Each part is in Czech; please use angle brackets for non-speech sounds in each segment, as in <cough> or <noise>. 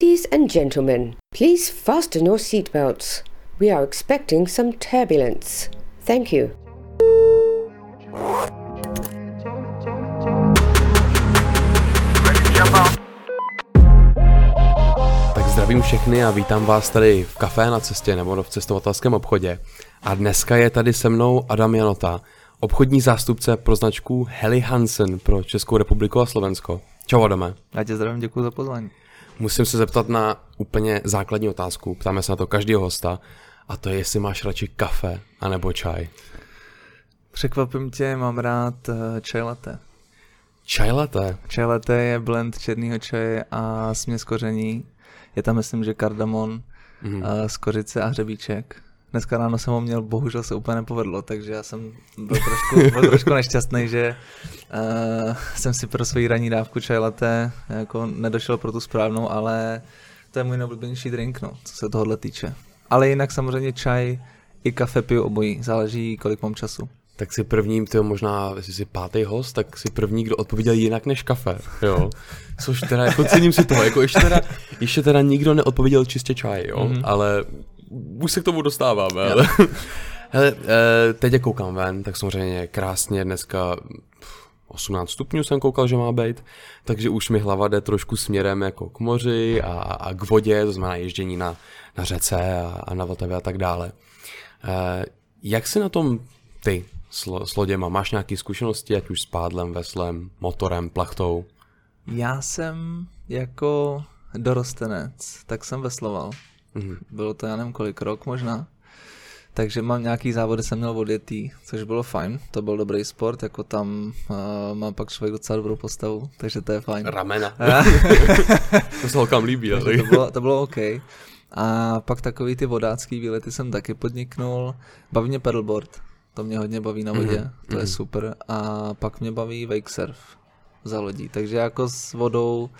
Ladies and gentlemen, please fasten your seatbelts. We are expecting some turbulence. Thank you. Tak zdravím všechny a vítám vás tady v kafé na cestě nebo v cestovatelském obchodě. A dneska je tady se mnou Adam Janota, obchodní zástupce pro značku Heli Hansen pro Českou republiku a Slovensko. Čau Adame. Já tě zdravím, děkuji za pozvání. Musím se zeptat na úplně základní otázku. Ptáme se na to každého hosta. A to je, jestli máš radši kafe anebo čaj. Překvapím tě, mám rád eh, čaj latte. Čaj latte? Čaj latte je blend černého čaje a směs koření. Je tam, myslím, že kardamon, mm-hmm. z kořice a hřebíček. Dneska ráno jsem ho měl, bohužel se úplně nepovedlo, takže já jsem byl trošku, byl trošku nešťastný, že uh, jsem si pro svoji ranní dávku čaj latte jako nedošel pro tu správnou, ale to je můj nejoblíbenější drink, no, co se tohohle týče. Ale jinak samozřejmě čaj i kafe piju obojí, záleží kolik mám času. Tak si prvním, ty možná, jestli jsi pátý host, tak si první, kdo odpověděl jinak než kafe, jo. Což teda, jako cením si toho, jako ještě teda, ještě teda nikdo neodpověděl čistě čaj, jo, mm-hmm. ale už se k tomu dostáváme, ale... <laughs> Hele, eh, teď je koukám ven, tak samozřejmě krásně dneska 18 stupňů jsem koukal, že má být, takže už mi hlava jde trošku směrem jako k moři a, a k vodě, to znamená ježdění na, na řece a, a na Vltavě a tak dále. E, jak si na tom ty s, s loděma? Máš nějaké zkušenosti, ať už s pádlem, veslem, motorem, plachtou? Já jsem jako dorostenec, tak jsem vesloval. Mm-hmm. Bylo to já nevím kolik rok možná. Takže mám nějaký závody, jsem měl odjetý, což bylo fajn, to byl dobrý sport, jako tam uh, má pak člověk docela dobrou postavu, takže to je fajn. Ramena. <laughs> to se holkám líbí. Ale. to, bylo, to bylo OK. A pak takový ty vodácký výlety jsem taky podniknul. Baví mě paddleboard, to mě hodně baví na vodě, mm-hmm. to je mhm. super. A pak mě baví wake surf za lodí, takže jako s vodou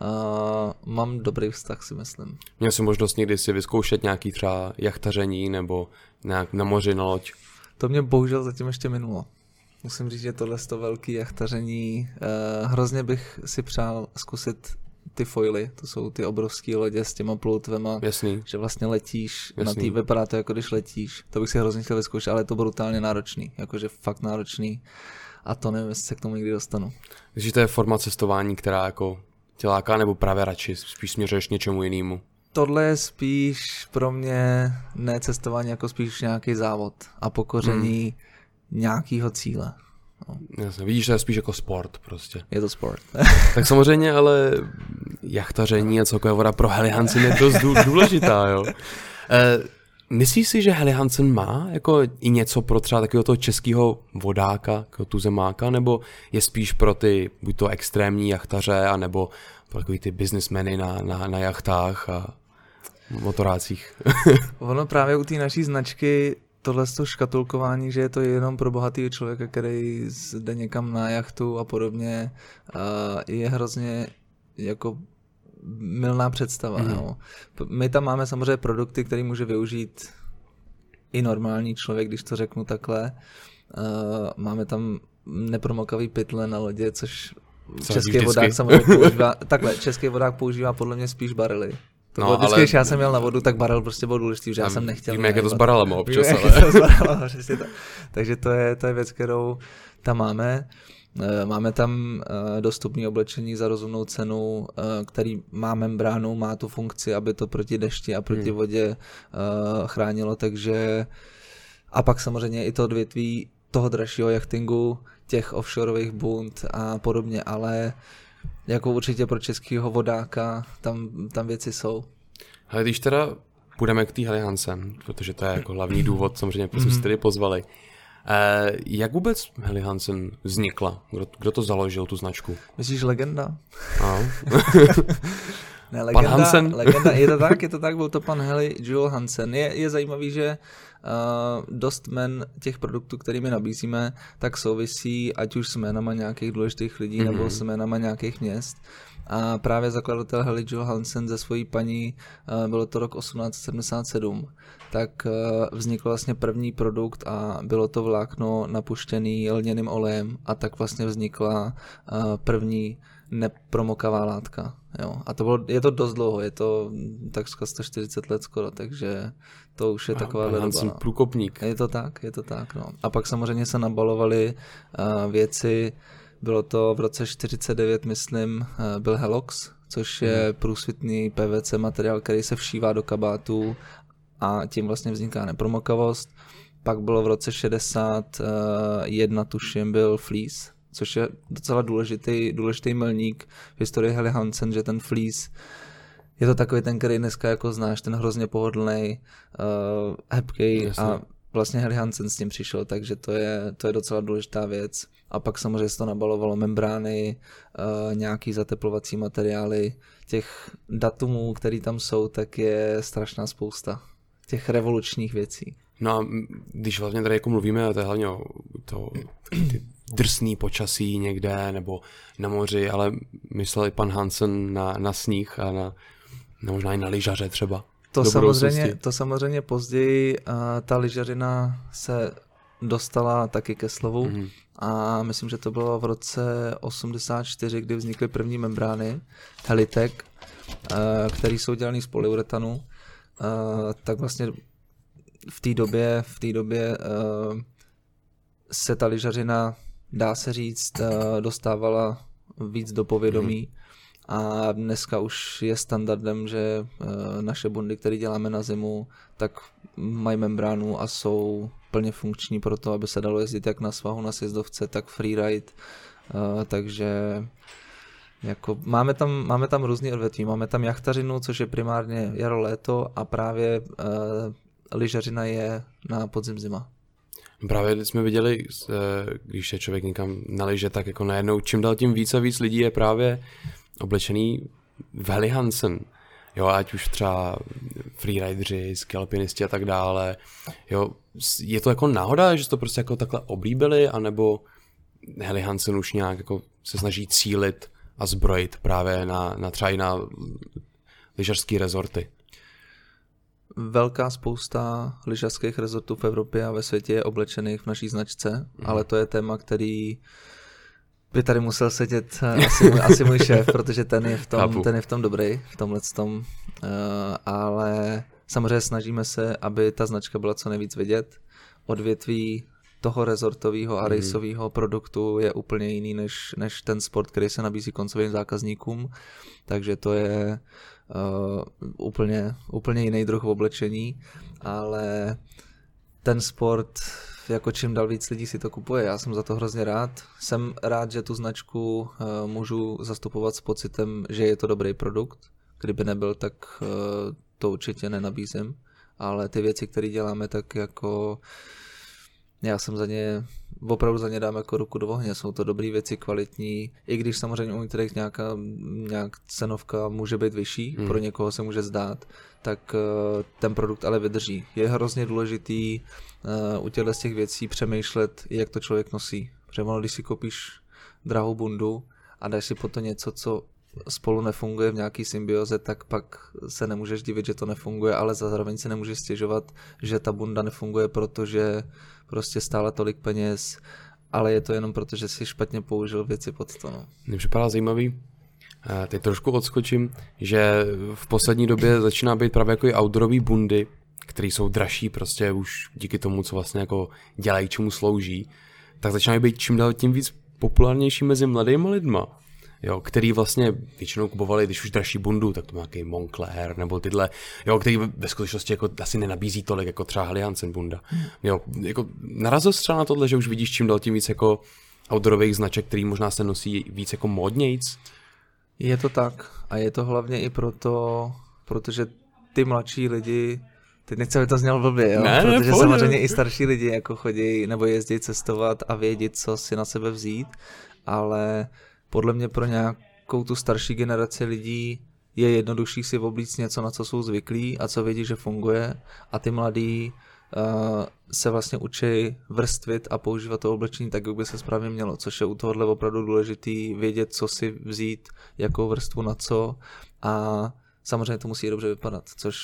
uh, mám dobrý vztah si myslím. Měl jsi možnost někdy si vyzkoušet nějaký třeba jachtaření nebo nějak na moři na loď? To mě bohužel zatím ještě minulo. Musím říct, že tohle je to velký jachtaření. Uh, hrozně bych si přál zkusit ty foily, to jsou ty obrovské lodě s těma ploutvema, Jasný. že vlastně letíš, Jasný. na tý vypadá to jako když letíš, to bych si hrozně chtěl vyzkoušet, ale je to brutálně náročný, jakože fakt náročný a to nevím, jestli se k tomu někdy dostanu. Takže to je forma cestování, která jako tě láká, nebo právě radši spíš směřuješ něčemu jinému? Tohle je spíš pro mě ne cestování, jako spíš nějaký závod a pokoření hmm. nějakého cíle. No. Jasně, vidíš, to je spíš jako sport prostě. Je to sport. <laughs> tak samozřejmě, ale jachtaření a celkově voda pro Heli Hansen je dost důležitá, jo. <laughs> Myslíš si, že Heli Hansen má jako i něco pro třeba takového toho českého vodáka, jako tu zemáka, nebo je spíš pro ty buď to extrémní jachtaře, anebo pro takový ty businessmeny na, na, na jachtách a motorácích? <laughs> ono právě u té naší značky tohle to škatulkování, že je to jenom pro bohatý člověka, který jde někam na jachtu a podobně, je hrozně jako milná představa. Mm. No. My tam máme samozřejmě produkty, které může využít i normální člověk, když to řeknu takhle. Máme tam nepromokavý pytle na lodě, což Co český vodák samozřejmě <laughs> používá. Takhle, český vodák používá podle mě spíš barely. To no, vždycky, ale... když já jsem měl na vodu, tak barel prostě byl důležitý, že já jsem nechtěl. Víme, jak je to s barelem občas, ale... to <laughs> Takže to je, to je věc, kterou tam máme. Eh, máme tam eh, dostupné oblečení za rozumnou cenu, eh, který má membránu, má tu funkci, aby to proti dešti a proti hmm. vodě chránilo, takže a pak samozřejmě i to odvětví toho dražšího jachtingu, těch offshoreových bund a podobně, ale jako určitě pro českého vodáka tam, tam věci jsou. Ale když teda půjdeme k té Hansen, protože to je jako hlavní důvod, samozřejmě, proč jsme se tady pozvali. Eh, jak vůbec Heli Hansen vznikla? Kdo, kdo to založil, tu značku? Myslíš legenda? No. <laughs> ne, legenda, pan Hansen? <laughs> legenda, je to tak, je to tak, byl to pan Heli Joel Hansen. Je, je zajímavý, že uh, dost men těch produktů, kterými nabízíme, tak souvisí ať už s jménama nějakých důležitých lidí mm-hmm. nebo s jménama nějakých měst. A právě zakladatel Heli Joel Hansen ze svojí paní, uh, bylo to rok 1877, tak uh, vznikl vlastně první produkt a bylo to vlákno napuštěný lněným olejem a tak vlastně vznikla uh, první nepromokavá látka. Jo. A to bylo, je to dost dlouho, je to takřka 140 let skoro, takže to už je taková doba. No. průkopník. Je to tak, je to tak. No. A pak samozřejmě se nabalovaly uh, věci, bylo to v roce 49, myslím, uh, byl Helox, což je hmm. průsvitný PVC materiál, který se všívá do kabátů a tím vlastně vzniká nepromokavost. Pak bylo v roce 61, tuším, byl Fleece, což je docela důležitý, důležitý milník v historii Helly Hansen, že ten Fleece je to takový ten, který dneska jako znáš, ten hrozně pohodlný, uh, hebký a vlastně Helly Hansen s tím přišel, takže to je, to je docela důležitá věc. A pak samozřejmě se to nabalovalo membrány, uh, nějaký zateplovací materiály, těch datumů, které tam jsou, tak je strašná spousta těch revolučních věcí. No a když vlastně tady jako mluvíme, to je hlavně o to, ty drsný počasí někde nebo na moři, ale myslel i pan Hansen na, na sníh a na možná i na lyžaře třeba. To samozřejmě, to samozřejmě později uh, ta lyžařina se dostala taky ke slovu mm-hmm. a myslím, že to bylo v roce 84, kdy vznikly první membrány Helitech, uh, které jsou dělané z polyuretanu. Uh, tak vlastně v té době, v té době uh, se ta lyžařina, dá se říct, uh, dostávala víc do povědomí. A dneska už je standardem, že uh, naše bundy, které děláme na zimu, tak mají membránu a jsou plně funkční pro to, aby se dalo jezdit jak na svahu, na sjezdovce, tak freeride. Uh, takže jako máme, tam, máme tam různý odvětví. Máme tam jachtařinu, což je primárně jaro, léto a právě uh, lyžařina je na podzim zima. Právě jsme viděli, eh, když je člověk někam na tak jako najednou čím dál tím víc a víc lidí je právě oblečený v Helly Hansen. Jo, ať už třeba freerideri, scalpinisti a tak dále. Jo, je to jako náhoda, že to prostě jako takhle oblíbili, anebo Helly Hansen už nějak jako se snaží cílit a zbrojit právě na, na třeba i na lyžařský rezorty? velká spousta lyžařských rezortů v Evropě a ve světě je oblečených v naší značce, mm. ale to je téma, který by tady musel sedět eh, asi můj, asi můj šéf, <laughs> protože ten je v tom, ten je v tom dobrý, v tomhle tom, uh, ale samozřejmě snažíme se, aby ta značka byla co nejvíc vidět. Odvětví toho rezortového a mhm. raceového produktu je úplně jiný než, než ten sport, který se nabízí koncovým zákazníkům, takže to je uh, úplně, úplně jiný druh oblečení, ale ten sport, jako čím dál víc lidí si to kupuje, já jsem za to hrozně rád. Jsem rád, že tu značku uh, můžu zastupovat s pocitem, že je to dobrý produkt. Kdyby nebyl, tak uh, to určitě nenabízím. Ale ty věci, které děláme, tak jako já jsem za ně, opravdu za ně dám jako ruku do ohně, jsou to dobré věci, kvalitní, i když samozřejmě u některých nějaká nějak cenovka může být vyšší, hmm. pro někoho se může zdát, tak uh, ten produkt ale vydrží. Je hrozně důležitý uh, u těchto z těch věcí přemýšlet, jak to člověk nosí. Protože ono, když si koupíš drahou bundu a dáš si po to něco, co spolu nefunguje v nějaký symbioze, tak pak se nemůžeš divit, že to nefunguje, ale zároveň si nemůžeš stěžovat, že ta bunda nefunguje, protože prostě stále tolik peněz, ale je to jenom proto, že si špatně použil věci pod to. No. Mně připadá zajímavý, eh, teď trošku odskočím, že v poslední době začíná být právě jako i outdoorový bundy, které jsou dražší prostě už díky tomu, co vlastně jako dělají, čemu slouží, tak začínají být čím dál tím víc populárnější mezi mladými lidma jo, který vlastně většinou kupovali, když už dražší bundu, tak to má nějaký Moncler nebo tyhle, jo, který ve skutečnosti jako asi nenabízí tolik jako třeba Haliansen bunda. Jo, jako narazil třeba na tohle, že už vidíš čím dál tím víc jako outdoorových značek, který možná se nosí víc jako modnějc? Je to tak a je to hlavně i proto, protože ty mladší lidi Teď nechci, aby to znělo blbě, jo? Ne, protože ne, samozřejmě i starší lidi jako chodí nebo jezdí cestovat a vědět, co si na sebe vzít, ale podle mě pro nějakou tu starší generaci lidí je jednodušší si oblíct něco, na co jsou zvyklí a co vědí, že funguje a ty mladí se vlastně učí vrstvit a používat to oblečení tak, jak by se správně mělo, což je u tohohle opravdu důležitý vědět, co si vzít, jakou vrstvu na co a samozřejmě to musí dobře vypadat, což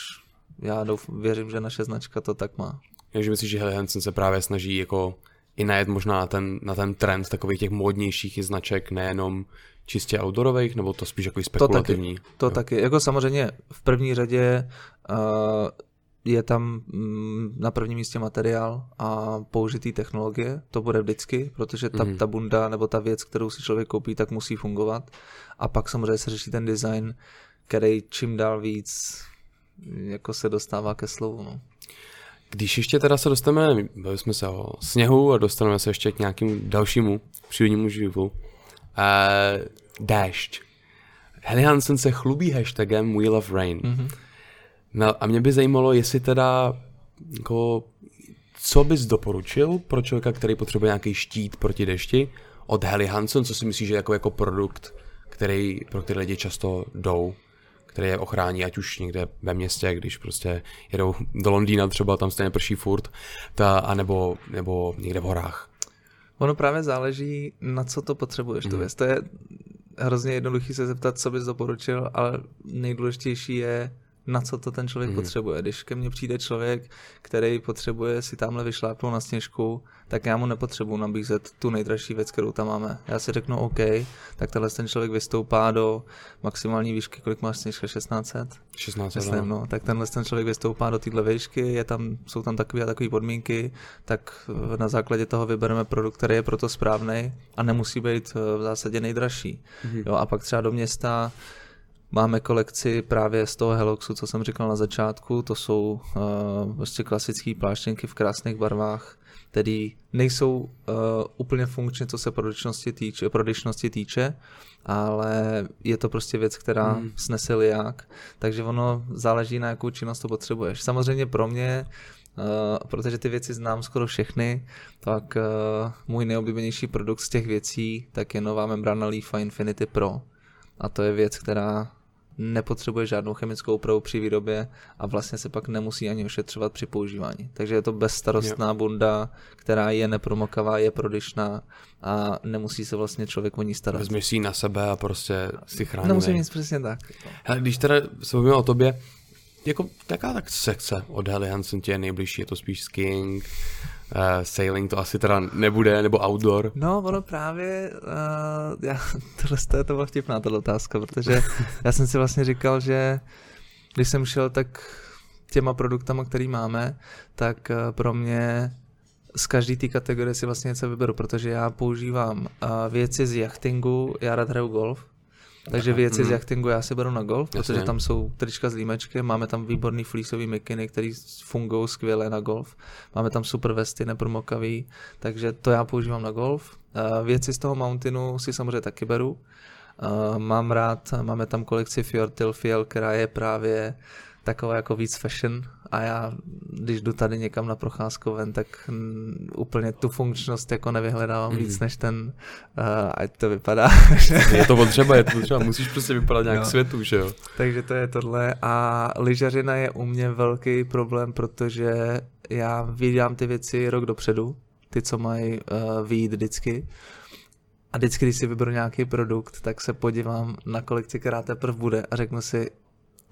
já douf, věřím, že naše značka to tak má. Takže myslím, že Helly Hansen se právě snaží jako i najet možná na ten, na ten trend takových těch módnějších značek, nejenom čistě outdoorových, nebo to spíš jako spekulativní? To taky, to taky. Jako samozřejmě v první řadě uh, je tam mm, na prvním místě materiál a použitý technologie, to bude vždycky, protože ta, mm. ta bunda nebo ta věc, kterou si člověk koupí, tak musí fungovat. A pak samozřejmě se řeší ten design, který čím dál víc jako se dostává ke slovu. No. Když ještě teda se dostaneme, bavili jsme se o sněhu a dostaneme se ještě k nějakému dalšímu přírodnímu živu. Uh, déšť. Helly Hansen se chlubí hashtagem We Love Rain. Mm-hmm. No a mě by zajímalo, jestli teda jako, co bys doporučil pro člověka, který potřebuje nějaký štít proti dešti od Helly Hansen, co si myslíš, že jako, jako produkt, který, pro který lidi často jdou, který je ochrání, ať už někde ve městě, když prostě jedou do Londýna třeba, tam stejně prší furt, ta, anebo, nebo někde v horách. Ono právě záleží, na co to potřebuješ, mm. tu mhm. věc. To je hrozně jednoduchý se zeptat, co bys doporučil, ale nejdůležitější je, na co to ten člověk mm. potřebuje. Když ke mně přijde člověk, který potřebuje si tamhle vyšlápnout na sněžku, tak já mu nepotřebuji nabízet tu nejdražší věc, kterou tam máme. Já si řeknu OK, tak tenhle ten člověk vystoupá do maximální výšky, kolik máš sněžka, 1600? 1600, Myslím, no. Tak tenhle ten člověk vystoupá do téhle výšky, je tam, jsou tam takové a takové podmínky, tak na základě toho vybereme produkt, který je proto správný a nemusí být v zásadě nejdražší. Mm. Jo, a pak třeba do města Máme kolekci právě z toho Heloxu, co jsem říkal na začátku, to jsou uh, prostě klasické pláštěnky v krásných barvách, které nejsou uh, úplně funkčně, co se prodyšnosti týče, prodyšnosti týče, ale je to prostě věc, která hmm. snese liák, takže ono záleží na jakou činnost to potřebuješ. Samozřejmě pro mě Uh, protože ty věci znám skoro všechny, tak uh, můj nejoblíbenější produkt z těch věcí tak je nová membrana Leafa Infinity Pro. A to je věc, která nepotřebuje žádnou chemickou úpravu při výrobě a vlastně se pak nemusí ani ošetřovat při používání. Takže je to bezstarostná jo. bunda, která je nepromokavá, je prodyšná a nemusí se vlastně člověk o ní starat. Vezmeš si ji na sebe a prostě si chrání. Nemusí nic přesně tak. Hele, když teda se o tobě, jako jaká tak sekce od Helly Hansen tě je nejbližší? Je to spíš skiing, uh, sailing to asi teda nebude, nebo outdoor? No, ono právě, uh, já, tohle to, to byla vtipná ta otázka, protože já jsem si vlastně říkal, že když jsem šel tak těma produktama, který máme, tak uh, pro mě z každé té kategorie si vlastně něco vyberu, protože já používám uh, věci z jachtingu, já rád hraju golf, takže věci z jachtingu já si beru na golf, Jasně. protože tam jsou trička s límečkem, máme tam výborný fleeceový mikiny, které fungují skvěle na golf. Máme tam super vesty nepromokavý, takže to já používám na golf. Věci z toho mountainu si samozřejmě taky beru. Mám rád, máme tam kolekci Fjordtil Fiel, která je právě taková jako víc fashion a já, když jdu tady někam na procházku ven, tak m, úplně tu funkčnost jako nevyhledávám mm. víc než ten, uh, ať to vypadá. je to potřeba, je to potřeba, musíš prostě vypadat nějak no. světu, že jo? Takže to je tohle a lyžařina je u mě velký problém, protože já vydám ty věci rok dopředu, ty, co mají uh, vyjít vždycky. A vždycky, když si vyberu nějaký produkt, tak se podívám na kolekci, která teprve bude a řeknu si,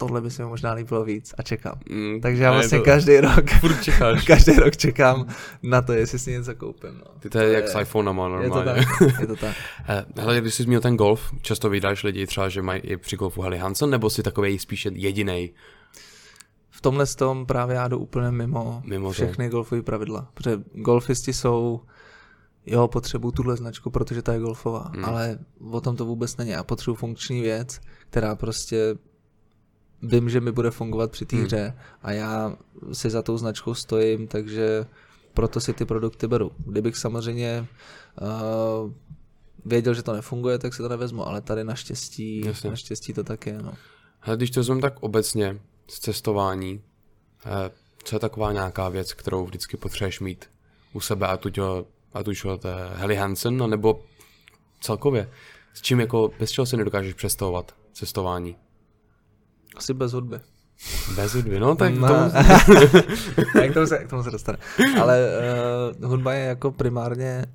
tohle by se mi možná líbilo víc a čekám. Mm, Takže já vlastně to... každý rok, furt čekáš. <laughs> každý rok čekám na to, jestli si něco koupím. No. Ty to je jak s iPhonema normálně. Je to tak, je to <laughs> tak. Eh, hele, když jsi zmínil ten golf, často vydáš lidi třeba, že mají i při golfu Helly Hansen, nebo si takový spíše jediný? V tomhle tom právě já jdu úplně mimo, mimo všechny to. golfové pravidla, protože golfisti jsou jo, potřebuju tuhle značku, protože ta je golfová, hmm. ale o tom to vůbec není. Já potřebuji funkční věc, která prostě vím, že mi bude fungovat při té hmm. hře a já si za tou značkou stojím, takže proto si ty produkty beru. Kdybych samozřejmě uh, věděl, že to nefunguje, tak si to nevezmu, ale tady naštěstí, Jasně. naštěstí to tak je. No. Ale když to vezmu tak obecně z cestování, eh, co je taková nějaká věc, kterou vždycky potřebuješ mít u sebe, a tuď, a tuď Helly Hansen, nebo celkově, s čím jako, bez čeho si nedokážeš představovat cestování? Asi bez hudby. Bez hudby, no tak no. tomu... <laughs> k, tomu se, k tomu se dostane. Ale uh, hudba je jako primárně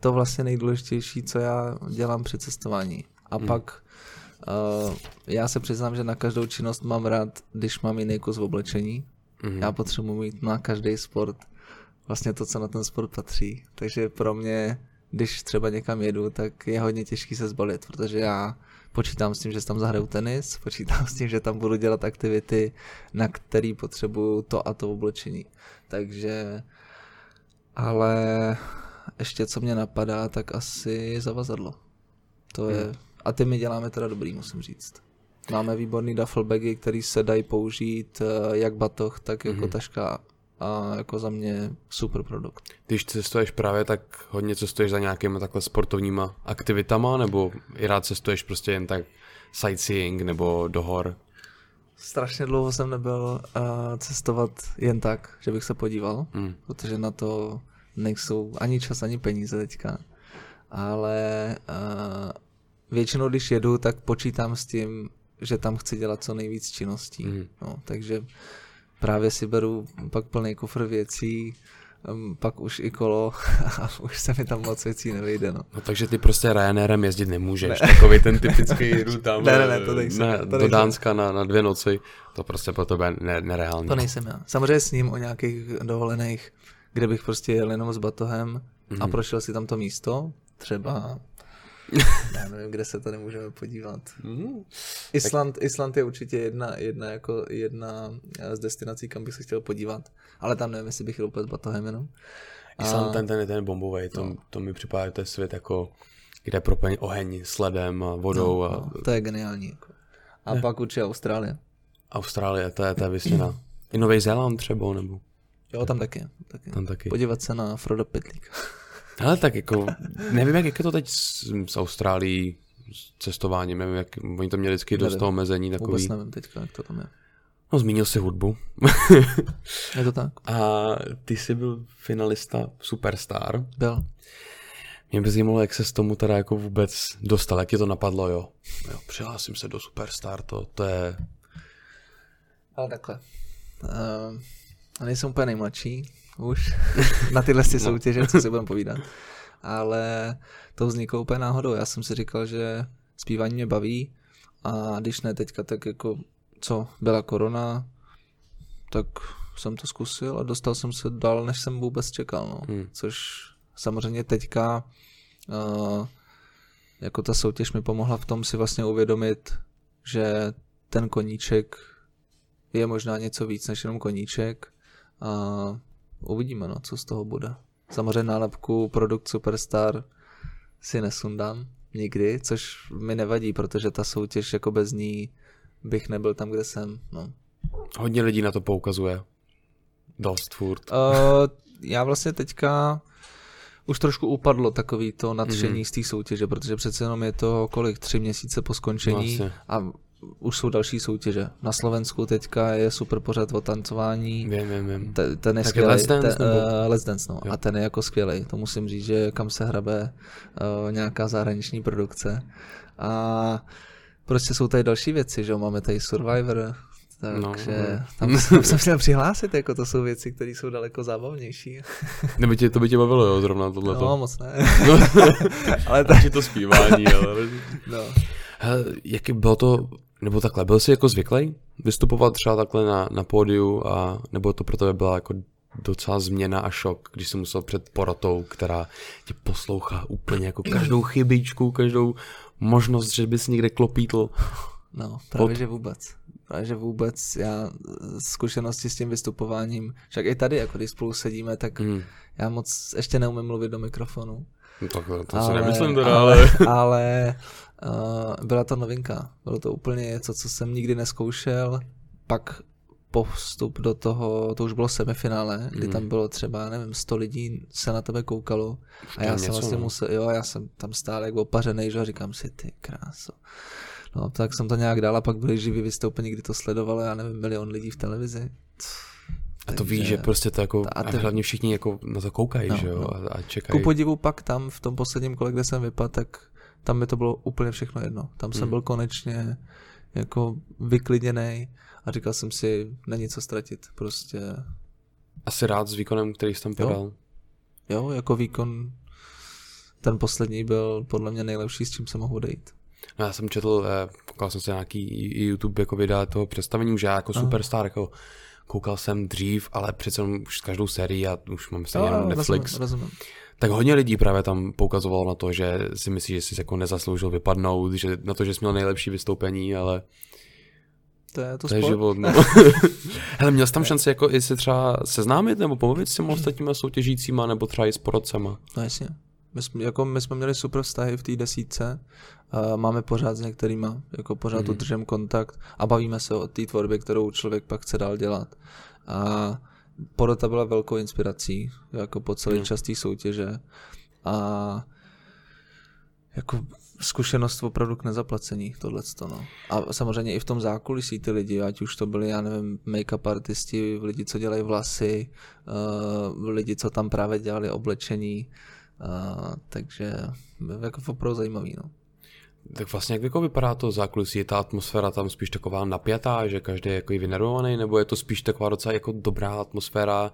to vlastně nejdůležitější, co já dělám při cestování. A hmm. pak uh, já se přiznám, že na každou činnost mám rád, když mám jiný kus v oblečení. Hmm. Já potřebuji mít na každý sport vlastně to, co na ten sport patří. Takže pro mě když třeba někam jedu, tak je hodně těžký se zbalit, protože já počítám s tím, že tam zahraju tenis, počítám s tím, že tam budu dělat aktivity, na který potřebuju to a to oblečení. Takže, ale ještě co mě napadá, tak asi zavazadlo. To je, hmm. a ty my děláme teda dobrý, musím říct. Máme výborný duffelbagy, který se dají použít eh, jak batoh, tak jako mm-hmm. taška a jako za mě super produkt. Když cestuješ právě, tak hodně cestuješ za nějakými takhle sportovníma aktivitama, nebo i rád cestuješ prostě jen tak sightseeing nebo do hor? Strašně dlouho jsem nebyl uh, cestovat jen tak, že bych se podíval, mm. protože na to nejsou ani čas, ani peníze teďka. Ale uh, většinou, když jedu, tak počítám s tím, že tam chci dělat co nejvíc činností. Mm. No, takže právě si beru pak plný kufr věcí, pak už i kolo <laughs> a už se mi tam moc věcí nevejde. No. no takže ty prostě Ryanairem jezdit nemůžeš, ne. takový ten typický <laughs> jdu tam ne, ne, ne, to nejsem, ne, to do nejsem. Dánska na, na dvě noci, to prostě pro tebe ne, nereálně. To nejsem já. Samozřejmě s ním o nějakých dovolených, kde bych prostě jel jenom s batohem mm-hmm. a mhm. prošel si tam to místo, třeba já nevím, kde se to nemůžeme podívat. Mm. Island, tak... Island je určitě jedna, jedna, jako jedna z destinací, kam bych se chtěl podívat, ale tam nevím, jestli bych jel úplně s batohem jenom. Island, a... ten, ten, ten bombový, to, no. to mi připadá, že to je svět jako, kde je propojený oheň s ledem a vodou. No, a... No, to je geniální. Jako. A ne. pak určitě Austrálie. Austrálie, to je, to je. I Nový Zéland třeba, nebo? Jo, tam taky, taky. Tam taky. Podívat se na Frodo Petlík. Ale tak jako, nevím, jak, je to teď s, s Austrálií, s cestováním, nevím, jak, oni to měli vždycky dost toho omezení takový. Vůbec nevím teďka, jak to tam je. No, zmínil si hudbu. <laughs> je to tak. A ty jsi byl finalista Superstar. Byl. Mě by zajímalo, jak se s tomu teda jako vůbec dostal, jak je to napadlo, jo. jo přihlásím se do Superstar, to, to je... Ale takhle. Uh, nejsem úplně nejmladší, už <laughs> na tyhle no. soutěže, co si budeme povídat. Ale to vzniklo úplně náhodou. Já jsem si říkal, že zpívání mě baví a když ne teďka, tak jako co, byla korona, tak jsem to zkusil a dostal jsem se dál, než jsem vůbec čekal. No. Hmm. Což samozřejmě teďka uh, jako ta soutěž mi pomohla v tom si vlastně uvědomit, že ten koníček je možná něco víc než jenom koníček a uvidíme, no, co z toho bude. Samozřejmě nálepku produkt Superstar si nesundám nikdy, což mi nevadí, protože ta soutěž jako bez ní bych nebyl tam, kde jsem. No. Hodně lidí na to poukazuje. Dost furt. Uh, já vlastně teďka už trošku upadlo takový to nadšení mm-hmm. z té soutěže, protože přece jenom je to kolik, tři měsíce po skončení vlastně. a už jsou další soutěže. Na Slovensku teďka je super pořad o tancování. Vím, vím, vím. Te, ten je skvělý. Let's Dance, ten, uh, Let's Dance no. A ten je jako skvělý. To musím říct, že kam se hrabe uh, nějaká zahraniční produkce. A prostě jsou tady další věci, že máme tady Survivor, takže no, tam jsem se chtěl přihlásit, jako to jsou věci, které jsou daleko zábavnější. Nebo tě, to by tě bavilo, jo, zrovna tohle. No, moc ne. No, <laughs> ale tak... to zpívání, ale... No. Hele, jaký bylo to nebo takhle, byl jsi jako zvyklý vystupovat třeba takhle na, na pódiu, a, nebo to pro tebe byla jako docela změna a šok, když jsi musel před porotou, která tě poslouchá úplně jako každou chybičku, každou možnost, že bys někde klopítl. No, právě Pod... že vůbec. Právě že vůbec já zkušenosti s tím vystupováním, však i tady, jako když spolu sedíme, tak mm. já moc ještě neumím mluvit do mikrofonu. No, tak to ale, si nemyslím teda, ale... Ale, <laughs> uh, byla to novinka. Bylo to úplně něco, co jsem nikdy neskoušel. Pak postup do toho, to už bylo semifinále, kdy mm. tam bylo třeba, nevím, 100 lidí se na tebe koukalo a já jsem vlastně no. musel, jo, já jsem tam stál jak opařený, že a říkám si, ty kráso. No, tak jsem to nějak dal a pak byly živý vystoupení, kdy to sledovalo, já nevím, milion lidí v televizi. A to víš, že prostě to jako, a, ty... a hlavně všichni jako na to koukají, no, že jo, no. a, a čekají. Ku podivu pak tam v tom posledním kole, kde jsem vypadl, tak tam mi to bylo úplně všechno jedno. Tam jsem hmm. byl konečně jako vyklidněný a říkal jsem si, není co ztratit, prostě. Asi rád s výkonem, který jsi tam podal. Jo, jo jako výkon, ten poslední byl podle mě nejlepší, s čím se mohu odejít. No já jsem četl, eh, koukal jsem se nějaký YouTube jako videa toho představení, že já jako superstar jako koukal jsem dřív, ale přece už s každou sérii a už mám stejně jenom Netflix. Rozumím, rozumím. Tak hodně lidí právě tam poukazovalo na to, že si myslí, že jsi jako nezasloužil vypadnout, že na to, že jsi měl nejlepší vystoupení, ale To je to, to je život. No. <laughs> <laughs> Hele, měl jsi tam šanci jako i se třeba seznámit nebo pomluvit s těmi ostatníma soutěžícíma nebo třeba i s porodcema? No jasně. My jsme, jako my jsme měli super vztahy v té desítce, uh, máme pořád s některýma, jako pořád mm. udržujeme kontakt a bavíme se o té tvorbě, kterou člověk pak chce dál dělat. A porota byla velkou inspirací, jako po celý mm. čas té soutěže a jako zkušenost opravdu k nezaplacení, tohleto, no. A samozřejmě i v tom zákulisí ty lidi, ať už to byli, já nevím, make-up artisti, lidi, co dělají vlasy, uh, lidi, co tam právě dělali oblečení, uh, takže jako opravdu zajímavý, no. Tak vlastně jak jako vypadá to zákulisí? Je ta atmosféra tam spíš taková napjatá, že každý je jako vynervovaný, nebo je to spíš taková docela jako dobrá atmosféra,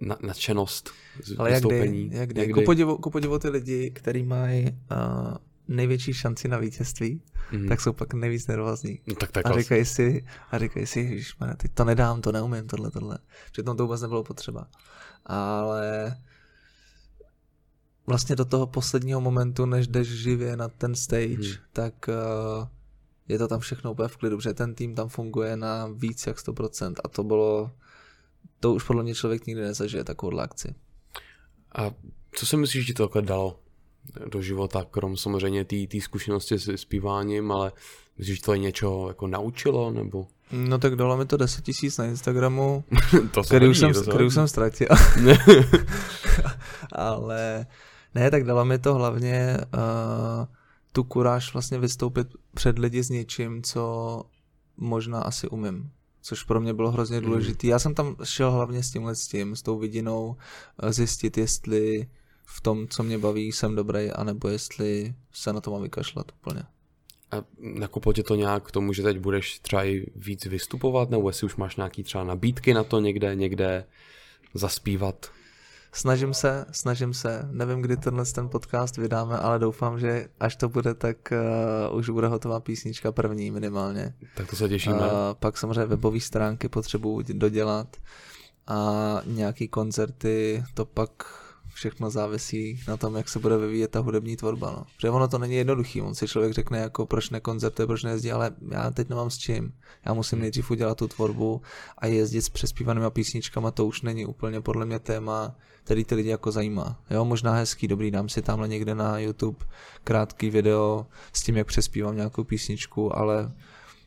na, nadšenost z Ale jak kdy, jak kdy. Ku, podivu, ku podivu ty lidi, kteří mají uh, největší šanci na vítězství, mm. tak jsou pak nejvíc nervózní. No, tak tak A říkají si, a říkají si, teď to nedám, to neumím, tohle, tohle. Přitom to vůbec nebylo potřeba. Ale vlastně do toho posledního momentu, než jdeš živě na ten stage, Hmm. tak uh, je to tam všechno úplně v klidu, protože ten tým tam funguje na víc jak 100% a to bylo, to už podle mě člověk nikdy nezažije takovou akci. A co si myslíš, že ti to takhle dalo do života, krom samozřejmě té zkušenosti s zpíváním, ale myslíš, že to je něco jako naučilo, nebo? No tak dalo mi to 10 tisíc na Instagramu, <laughs> to který už, jsem, to který už jsem ztratil. <laughs> <laughs> Ale ne, tak dalo mi to hlavně uh, tu kuráž vlastně vystoupit před lidi s něčím, co možná asi umím. Což pro mě bylo hrozně důležité. Já jsem tam šel hlavně s tímhle s tím, s tou vidinou, eh, zjistit, jestli v tom, co mě baví, jsem dobrý, anebo jestli se na to mám vykašlat úplně. A nakoplo tě to nějak k tomu, že teď budeš třeba i víc vystupovat, nebo jestli už máš nějaký třeba nabídky na to někde, někde zaspívat? Snažím se, snažím se. Nevím, kdy tenhle ten podcast vydáme, ale doufám, že až to bude, tak uh, už bude hotová písnička první minimálně. Tak to se těšíme. Uh, pak samozřejmě webové stránky potřebuji dodělat a nějaký koncerty, to pak všechno závisí na tom, jak se bude vyvíjet ta hudební tvorba. No. Protože ono to není jednoduchý, on si člověk řekne jako proč ne koncerty, proč nejezdí, ale já teď nemám s čím. Já musím nejdřív udělat tu tvorbu a jezdit s přespívanými písničkama, to už není úplně podle mě téma, který ty lidi jako zajímá. Jo, možná hezký, dobrý, dám si tamhle někde na YouTube krátký video s tím, jak přespívám nějakou písničku, ale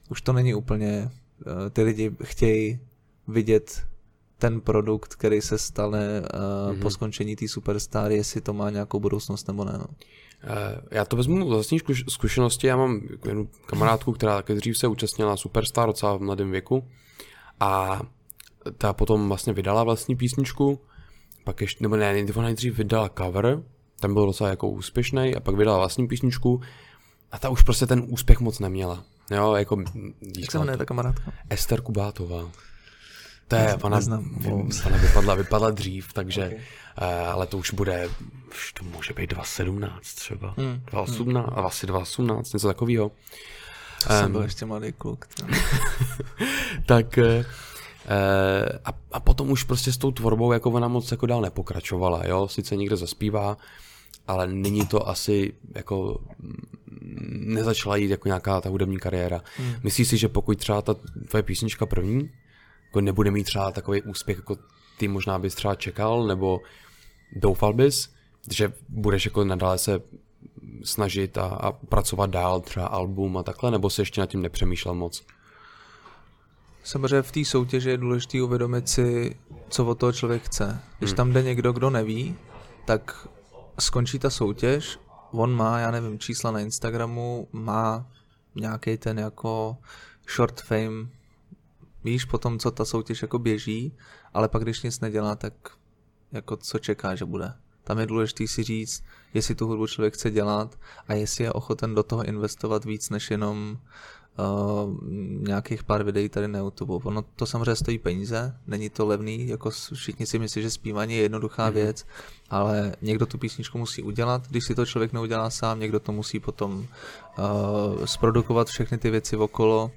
už to není úplně, eh, ty lidi chtějí vidět ten produkt, který se stane uh, mm-hmm. po skončení té superstar, jestli to má nějakou budoucnost nebo ne. No. Eh, Já to vezmu z vlastní zkuš- zkušenosti, já mám jednu kamarádku, která taky dřív se účastnila Superstar docela v mladém věku a ta potom vlastně vydala vlastní písničku, pak ještě, nebo ne, ona nejdřív vydala cover, ten byl docela jako úspěšný a pak vydala vlastní písničku a ta už prostě ten úspěch moc neměla. Jo, jako, Jak se jmenuje ta kamarádka? Ester Kubátová. To je, ona, se. ona vypadla, vypadla dřív, takže, okay. uh, ale to už bude, už to může být 2017 třeba, Hmm, 2018, hmm. asi 2018, něco takového. To jsem byl ještě mladý kluk. <laughs> tak eh, a, a potom už prostě s tou tvorbou jako ona moc jako dál nepokračovala, jo, sice někde zaspívá, ale není to asi jako mm, nezačala jít jako nějaká ta hudební kariéra. Hmm. Myslíš si, že pokud třeba ta tvoje písnička první jako nebude mít třeba takový úspěch, jako ty možná bys třeba čekal, nebo doufal bys, že budeš jako nadále se snažit a, a pracovat dál, třeba album a takhle, nebo se ještě nad tím nepřemýšlel moc? Samozřejmě v té soutěži je důležité uvědomit si, co od toho člověk chce. Když Hmm. tam jde někdo, kdo neví, tak skončí ta soutěž, on má, já nevím, čísla na Instagramu, má nějaký ten jako short fame, víš, potom, co ta soutěž jako běží, ale pak když nic nedělá, tak jako co čeká, že bude. Tam je důležité si říct, jestli tu hudbu člověk chce dělat a jestli je ochoten do toho investovat víc než jenom uh, nějakých pár videí tady na YouTube. Ono to samozřejmě stojí peníze, není to levný, jako všichni si myslí, že zpívání je jednoduchá mm-hmm. věc, ale někdo tu písničku musí udělat, když si to člověk neudělá sám, někdo to musí potom uh, zprodukovat všechny ty věci okolo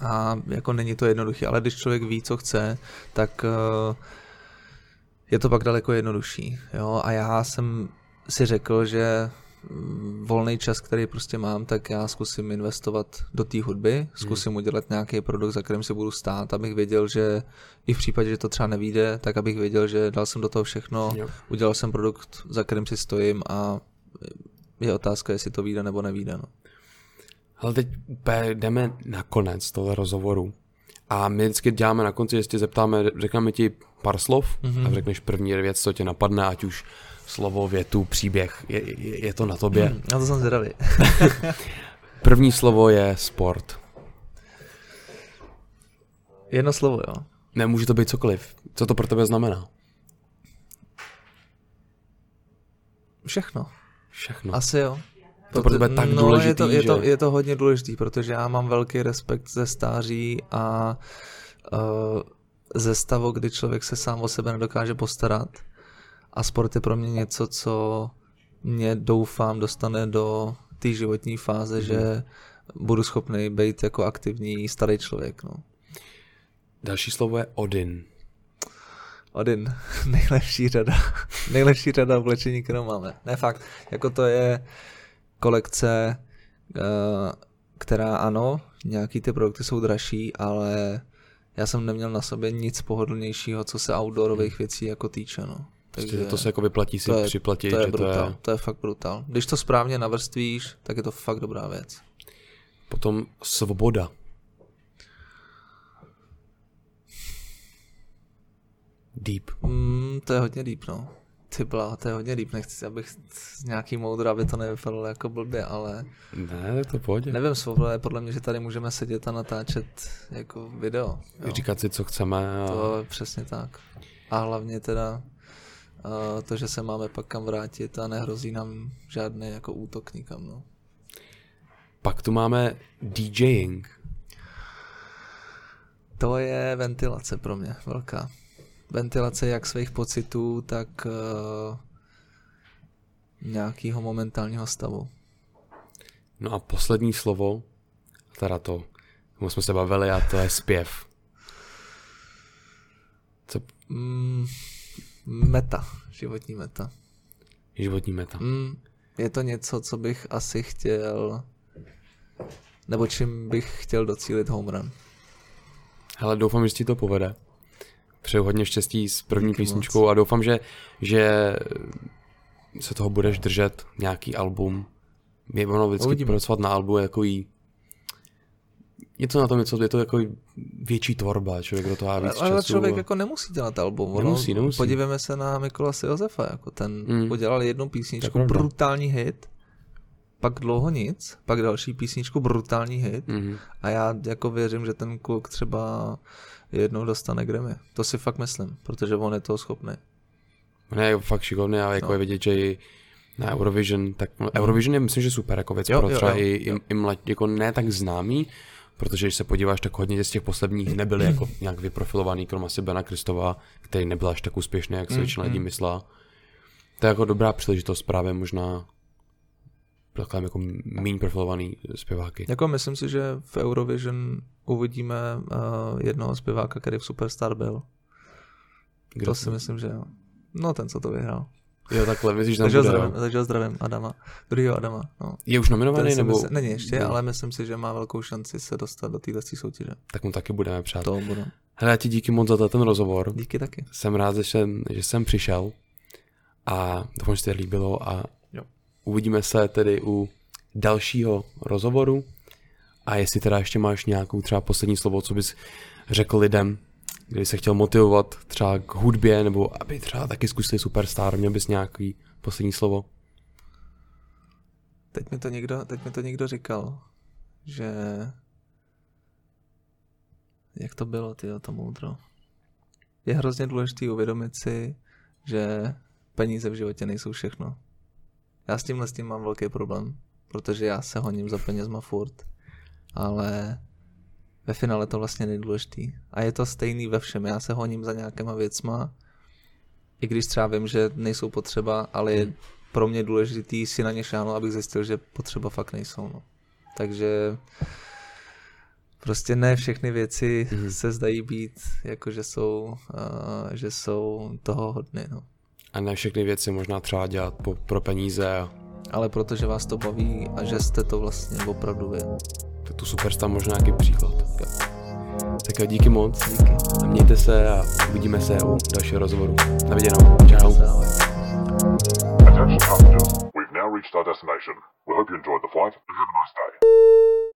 A jako není to jednoduché, ale když člověk ví, co chce, tak uh, je to pak daleko jednodušší. Jo? A já jsem si řekl, že volný čas, který prostě mám, tak já zkusím investovat do té hudby, zkusím hmm. udělat nějaký produkt, za kterým si budu stát, abych věděl, že i v případě, že to třeba nevíde, tak abych věděl, že dal jsem do toho všechno, jo. udělal jsem produkt, za kterým si stojím a je otázka, jestli to vyjde nebo nevíde. No. Ale teď jdeme na konec toho rozhovoru. A my vždycky děláme na konci, jestli zeptáme, řekneme ti pár slov mm-hmm. a řekneš první věc, co tě napadne, ať už slovo, větu, příběh, je, je, je to na tobě. Mm, na to jsem zvědavý. <laughs> první slovo je sport. Jedno slovo, jo? Nemůže to být cokoliv. Co to pro tebe znamená? Všechno. Všechno. Asi jo. To pro tebe tak no, důležitý, je to, je, že... to, je to hodně důležitý, protože já mám velký respekt ze stáří a uh, ze stavu, kdy člověk se sám o sebe nedokáže postarat. A sport je pro mě něco, co mě doufám dostane do té životní fáze, mm. že budu schopný být jako aktivní starý člověk. No. Další slovo je Odin. Odin, <laughs> nejlepší řada, <laughs> nejlepší řada oblečení, kterou máme. Ne fakt, jako to je kolekce, eh, která ano, nějaký ty produkty jsou dražší, ale já jsem neměl na sobě nic pohodlnějšího, co se outdoorových hmm. věcí jako týče. No. Takže prostě, to se jako vyplatí si to je, připlatit. To je, že brutál, to, je... to je fakt brutál. Když to správně navrstvíš, tak je to fakt dobrá věc. Potom svoboda. Deep. Mm, to je hodně deep, no. Ty byla, to je hodně deep, nechci, abych z nějaký moudro, aby to nevypadalo jako blbě, ale... Ne, tak to pohodě. Nevím, svoboda je podle mě, že tady můžeme sedět a natáčet jako video. Jo. Říkat si, co chceme. A... To je přesně tak. A hlavně teda uh, to, že se máme pak kam vrátit a nehrozí nám žádný jako útok nikam, no. Pak tu máme DJing. To je ventilace pro mě, velká ventilace jak svých pocitů, tak uh, nějakého momentálního stavu. No a poslední slovo, teda to, o jsme se bavili, a to je zpěv. Co? Mm, meta, životní meta. Životní meta. Mm, je to něco, co bych asi chtěl, nebo čím bych chtěl docílit home run. Hele, doufám, že ti to povede přeju hodně štěstí s první Díky písničkou moc. a doufám, že, že se toho budeš držet, nějaký album. Je ono vždycky Uvidíme. pracovat na albu jako jí něco na tom, něco, je to jako větší tvorba, člověk do toho má víc Ale času. člověk jako nemusí dělat album. Ono, nemusí, nemusí. Podívejme se na Mikolase Josefa, jako ten mm. udělal jednu písničku, brutální hit, pak dlouho nic, pak další písničku, brutální hit mm. a já jako věřím, že ten kluk třeba jednou dostane Grammy. To si fakt myslím, protože on je toho schopný. On je fakt šikovný a jako no. je vidět, že i na Eurovision, tak Eurovision je myslím, že super jako věc jo, pro třeba jo, jo, i, jo. i, mlad, jako ne tak známý, protože když se podíváš, tak hodně z těch posledních nebyly jako <clears throat> nějak vyprofilovaný, krom asi Bena Kristova, který nebyl až tak úspěšný, jak se většina mm, lidí myslela. To je jako dobrá příležitost právě možná takhle jako méně profilovaný zpěváky. Jako myslím si, že v Eurovision uvidíme uh, jednoho zpěváka, který v Superstar byl. Kdo to si myslím, že jo. No ten, co to vyhrál. Jo, takhle, myslíš, že takže, bude, zdravím, takže zdravím Adama, druhého Adama. No. Je už nominovaný nebo? Myslím, není ještě, no. ale myslím si, že má velkou šanci se dostat do této soutěže. Tak mu taky budeme přát. To budeme. Hele, já ti díky moc za ten rozhovor. Díky taky. Jsem rád, že jsem, že jsem přišel a doufám, že se to líbilo a. uvidíme se tedy u dalšího rozhovoru. A jestli teda ještě máš nějakou třeba poslední slovo, co bys řekl lidem, kdyby se chtěl motivovat třeba k hudbě, nebo aby třeba taky zkusili Superstar, měl bys nějaký poslední slovo? Teď mi to někdo, teď mi to někdo říkal, že jak to bylo, ty to moudro. Je hrozně důležité uvědomit si, že peníze v životě nejsou všechno. Já s tímhle s tím mám velký problém, protože já se honím za penězma furt ale ve finále to vlastně nejdůležitý. A je to stejný ve všem. Já se honím za nějakýma věcma, i když třeba vím, že nejsou potřeba, ale je pro mě důležitý si na ně šáhnout, abych zjistil, že potřeba fakt nejsou. No. Takže prostě ne všechny věci mm. se zdají být, jako že jsou, uh, že jsou toho hodny. No. A ne všechny věci možná třeba dělat po, pro peníze. A... Ale protože vás to baví a že jste to vlastně opravdu vy. To tu superstar možná nějaký příklad. Jo. Tak jo, díky moc. Díky. Mějte se a uvidíme se u dalšího rozhovoru. Na viděnou. Čau. Attention passengers, we've now reached our destination. We hope you enjoyed the flight and have a nice day.